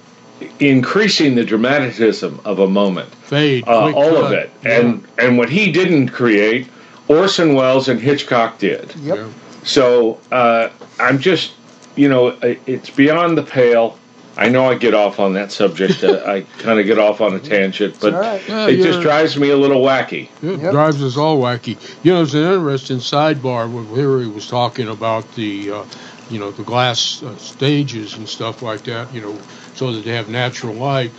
increasing the dramatism of a moment. Fade. Uh, quick all of cut. it, and and what he didn't create, Orson Welles and Hitchcock did. Yep. So uh, I'm just, you know, it's beyond the pale. I know I get off on that subject. uh, I kind of get off on a tangent, but all right. Yeah, it just drives me a little wacky. It Yep. drives us all wacky. You know, it's an interesting sidebar when Larry was talking about the, uh, you know, the glass uh, stages and stuff like that. You know, so that they have natural light.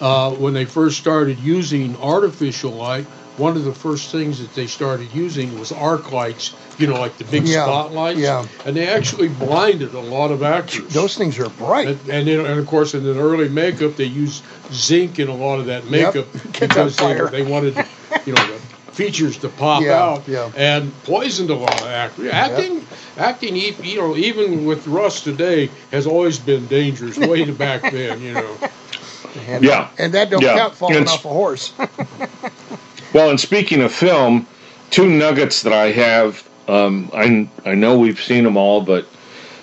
Uh, when they first started using artificial light, one of the first things that they started using was arc lights. You know, like the big Yeah, spotlights. yeah. And they actually blinded a lot of actors. Those things are bright. And, and, then, and of course, in the early makeup, they used zinc in a lot of that makeup that because they, they wanted, you know, the features to pop Yeah, out, yeah. and poisoned a lot of actors. Acting, acting, e- you know, even with Russ today, has always been dangerous way back then. You know, And, Yeah. And that don't Yeah. count falling It's- off a horse. Well, and speaking of film, two nuggets that I have. Um, I I know we've seen them all, but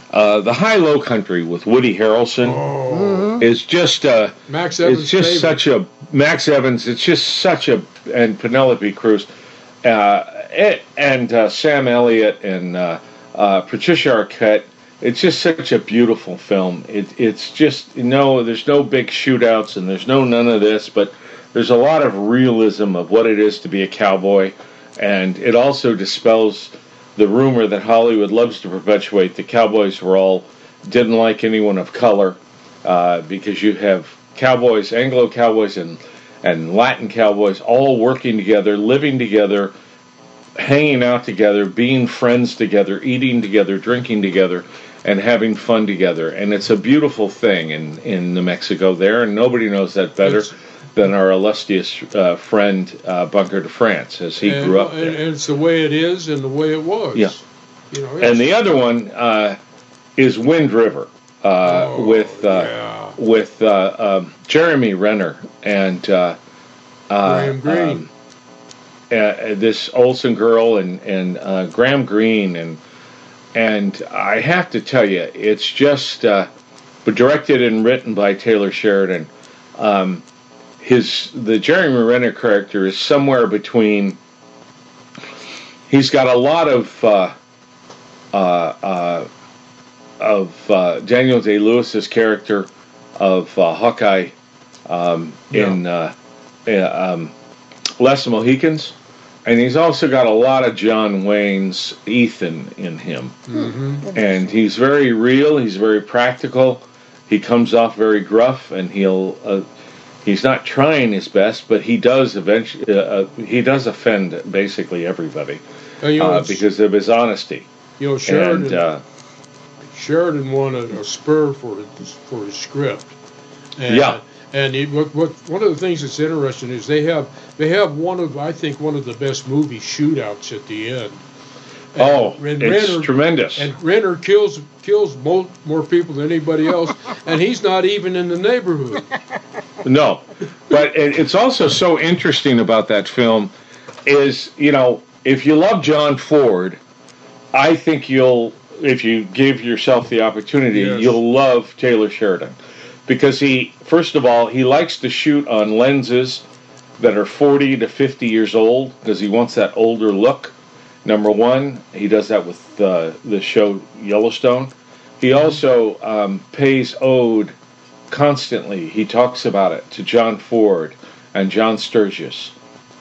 uh, the Hi-Lo Country with Woody Harrelson is just uh, Max Evans. it's just favorite. such a Max Evans. It's just such a and Penelope Cruz, uh, it, and uh, Sam Elliott and uh, Patricia Arquette. It's just such a beautiful film. It, it's just you no, know, there's no big shootouts and there's no none of this, but there's a lot of realism of what it is to be a cowboy, and it also dispels the rumor that Hollywood loves to perpetuate the cowboys were all didn't like anyone of color uh, because you have cowboys, Anglo cowboys, and and Latin cowboys all working together, living together, hanging out together, being friends together, eating together, drinking together, and having fun together. And it's a beautiful thing in in New Mexico there, and nobody knows that better. It's- than our illustrious uh, friend uh, Bunker de France, as he and, grew up and, there. and it's the way it is and the way it was. Yeah. You know, And the other one uh, is Wind River uh, Oh, with uh, yeah. with uh, um, Jeremy Renner and uh, uh, Graham Greene. um, uh, this Olsen girl and and uh, Graham Greene and and I have to tell you, it's just uh, but directed and written by Taylor Sheridan. Um, his the Jeremy Renner character is somewhere between. He's got a lot of uh, uh, uh, of uh, Daniel Day Lewis's character of uh, Hawkeye um, in uh, uh, um, Less Mohicans, and he's also got a lot of John Wayne's Ethan in him, Mhm. and he's very real. He's very practical. He comes off very gruff, and he'll. Uh, He's not trying his best, but he does eventually. Uh, uh, he does offend basically everybody And, you know, uh, because of his honesty. you know, Sheridan. And uh, Sheridan won a, a spur for his, for his script. And, Yeah. And it, what, what one of the things that's interesting is they have they have one of I think one of the best movie shootouts at the end. Oh, And it's Renner- tremendous. And Renner kills kills more, more people than anybody else, and he's not even in the neighborhood. No, but it, it's also so interesting about that film is you know if you love John Ford, I think you'll if you give yourself the opportunity, Yes. you'll love Taylor Sheridan because he first of all he likes to shoot on lenses that are 40 to 50 years old because he wants that older look. Number one, he does that with uh, the show Yellowstone. He also um, pays ode constantly. He talks about it to John Ford and John Sturges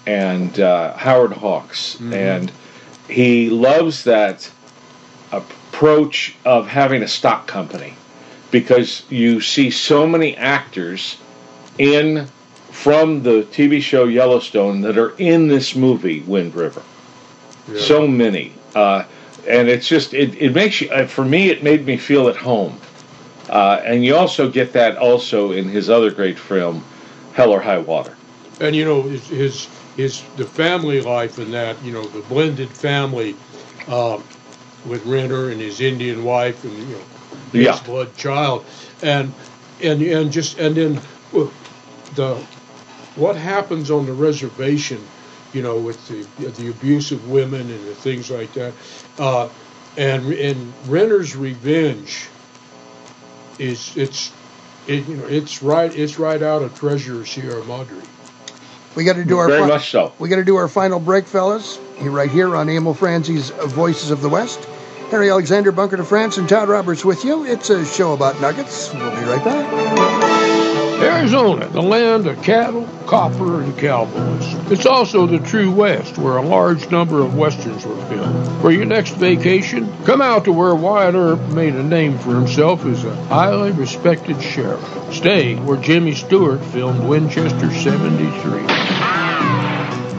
and uh, Howard Hawks, and he loves that approach of having a stock company because you see so many actors in from the TV show Yellowstone that are in this movie Wind River. So many, uh, and it's just it, it makes you uh, for me it made me feel at home, uh, and you also get that also in his other great film, Hell or High Water. and you know his his, his the family life in that you know the blended family um, with Renner and his Indian wife and you know Yeah. blood child and and and just and then the what happens on the reservation you know with the the abuse of women and the things like that uh, and and Renner's revenge is it's it, you know it's right it's right out of Treasure of Sierra Madre. We got to do our Very fi- much so. We got to do our final break, fellas. Here, right here on Emil Franzi's Voices of the West. Harry Alexander, Bunker DeFrance, and Todd Roberts with you. It's a show about nuggets. We'll be right back. Arizona, the land of cattle, copper, and cowboys. It's also the true West, where a large number of westerns were filmed. For your next vacation, come out to where Wyatt Earp made a name for himself as a highly respected sheriff. Stay where Jimmy Stewart filmed Winchester 73.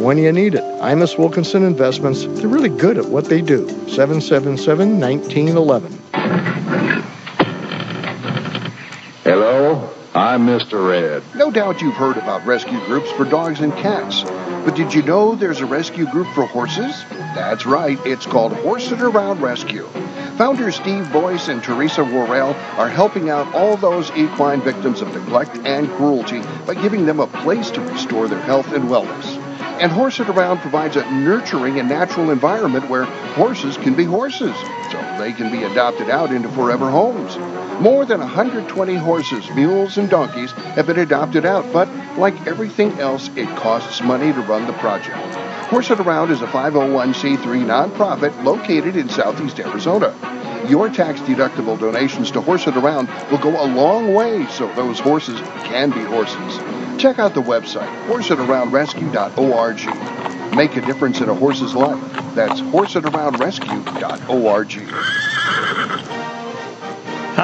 when you need it. Imus Wilkinson Investments, they're really good at what they do. 777 1911. Hello, I'm Mr. Red. No doubt you've heard about rescue groups for dogs and cats. But did you know there's a rescue group for horses? That's right, it's called Horse It Around Rescue. Founders Steve Boyce and Teresa Worrell are helping out all those equine victims of neglect and cruelty by giving them a place to restore their health and wellness. And Horse It Around provides a nurturing and natural environment where horses can be horses, so they can be adopted out into forever homes. More than 120 horses, mules, and donkeys have been adopted out, but like everything else, it costs money to run the project. Horse It Around is a 501c3 nonprofit located in southeast Arizona. Your tax deductible donations to Horse It Around will go a long way so those horses can be horses. Check out the website, horseitaroundrescue.org. Make a difference in a horse's life. That's horseitaroundrescue.org.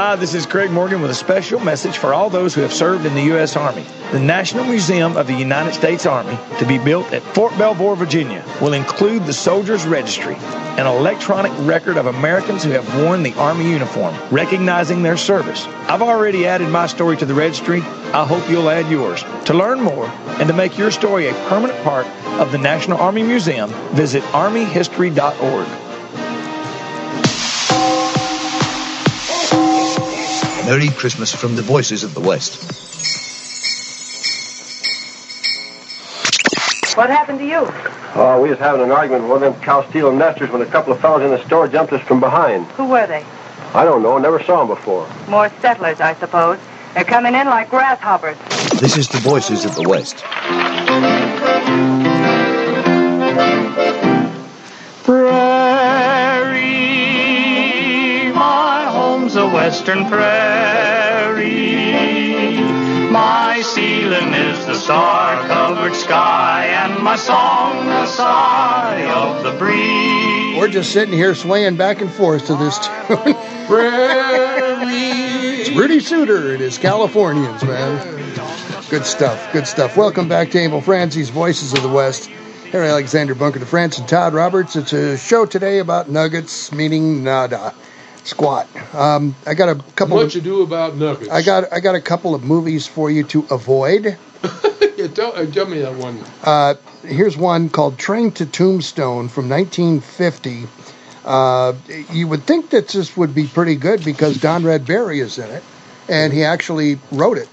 Hi, this is Craig Morgan with a special message for all those who have served in the U.S. Army. The National Museum of the United States Army, to be built at Fort Belvoir, Virginia, will include the Soldiers Registry, an electronic record of Americans who have worn the Army uniform, recognizing their service. I've already added my story to the registry. I hope you'll add yours. To learn more and to make your story a permanent part of the National Army Museum, visit armyhistory.org. Merry Christmas from the Voices of the West. What happened to you? Oh, we was having an argument with one of them cow stealing nesters when a couple of fellows in the store jumped us from behind. Who were they? I don't know, never saw them before. More settlers, I suppose. They're coming in like grasshoppers. This is the Voices of the West. Prairie, western prairie. My ceiling is the star-covered sky, and my song the sigh of the breeze. We're just sitting here swaying back and forth to this tune. it's Rudy Sooter and his Californians, man. Good stuff. Good stuff. Welcome back to Emil Franzi's Voices of the West. Harry Alexander Bunker DeFrance and Todd Roberts. It's a show today about nuggets, meaning nada. Squat. Um, I got a couple. What of, you do about nuggets? I got I got a couple of movies for you to avoid. Yeah, tell, uh, tell me that one. Uh, here's one called Train to Tombstone from 1950. Uh, you would think that this would be pretty good because Don Red Redberry is in it, and he actually wrote it.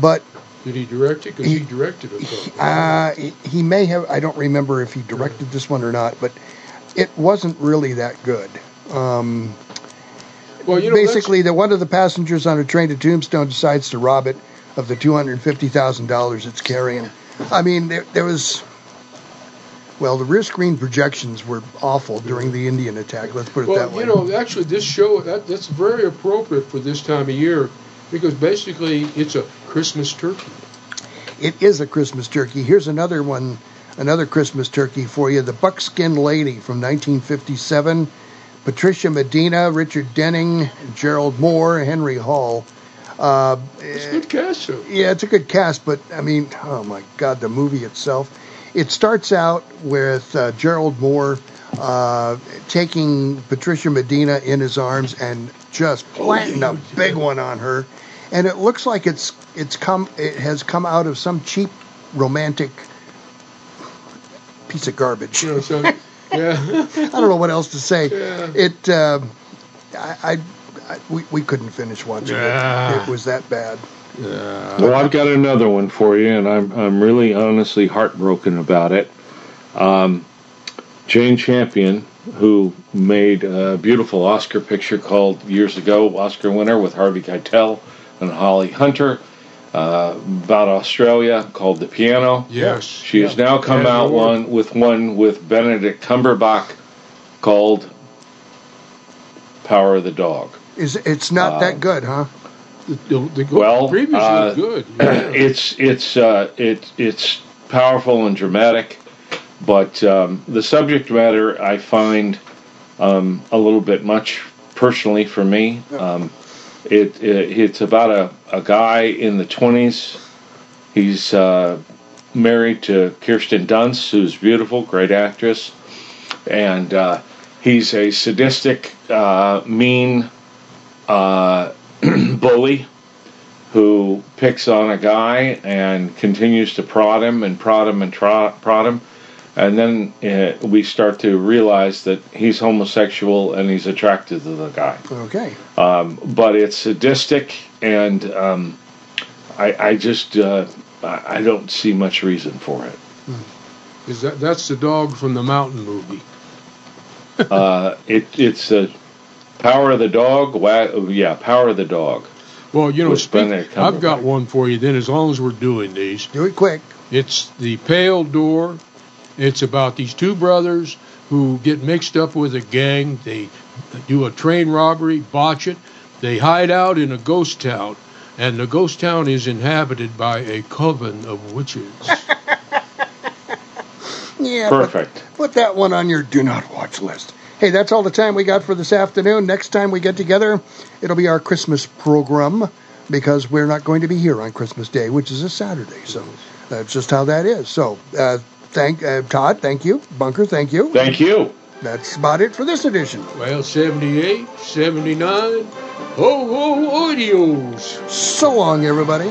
But Did he direct it? Because he, directed it. uh, he- he may have. I don't remember if he directed this one or not, but it wasn't really that good. Um, Well, you know, basically, that one of the passengers on a train to Tombstone decides to rob it of the two hundred fifty thousand dollars it's carrying. I mean, there, there was. Well, the rear screen projections were awful during the Indian attack. Let's put it Well, that way. you know, actually, this show that, that's very appropriate for this time of year because basically it's a Christmas turkey. It is a Christmas turkey. Here's another one, another Christmas turkey for you. The Buckskin Lady from 1957. Patricia Medina, Richard Denning, Gerald Mohr, Henry Hull. Uh, It's a good cast, though. yeah, it's a good cast, but I mean, oh my God, the movie itself. It starts out with uh, Gerald Mohr uh, taking Patricia Medina in his arms and just planting a big one on her, and it looks like it's it's come it has come out of some cheap romantic piece of garbage. So, yeah. I don't know what else to say. Yeah. It, uh, I, I, I, we, we couldn't finish watching Yeah. it. It was that bad. Well, I've got another one for you, and I'm I'm really honestly heartbroken about it. Um, Jane Campion, who made a beautiful Oscar picture called years ago, Oscar winner with Harvey Keitel and Holly Hunter, uh, about Australia called The Piano. Yes. She has Yeah. now come And out award. one with one with Benedict Cumberbatch called Power of the Dog. Is it's not Uh, that good, huh? The, the, the Well, previously uh, good. Yeah. it's it's uh, it, it's powerful and dramatic, but um, the subject matter I find um, a little bit much personally for me. Um, it, it it's about a, a guy in the twenties. He's uh, married to Kirsten Dunst, who's beautiful, great actress, and uh, he's a sadistic, uh, mean uh, bully who picks on a guy and continues to prod him and prod him and tro- prod him. And then uh, we start to realize that he's homosexual and he's attracted to the guy. Okay. Um, but it's sadistic, and um, I, I just uh, I I don't see much reason for it. Is that that's the dog from the mountain movie? uh, it it's a power of the dog. Wa- yeah, power of the dog. Well, you know, With speak, I've got one for you. Then, as long as we're doing these, do it quick. It's the Pale Door. It's about these two brothers who get mixed up with a gang. They do a train robbery, botch it. They hide out in a ghost town, and the ghost town is inhabited by a coven of witches. Yeah. but Perfect. Put that one on your do not watch list. Hey, that's all the time we got for this afternoon. Next time we get together, it'll be our Christmas program because we're not going to be here on Christmas Day, which is a Saturday. So that's just how that is. So, uh, thank uh, Todd, thank you. Bunker, thank you. Thank you. That's about it for this edition. Well, 78, 79, ho ho audios. So long, everybody.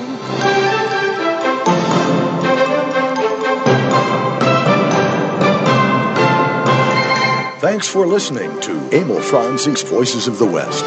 Thanks for listening to Emil Franzi's Voices of the West.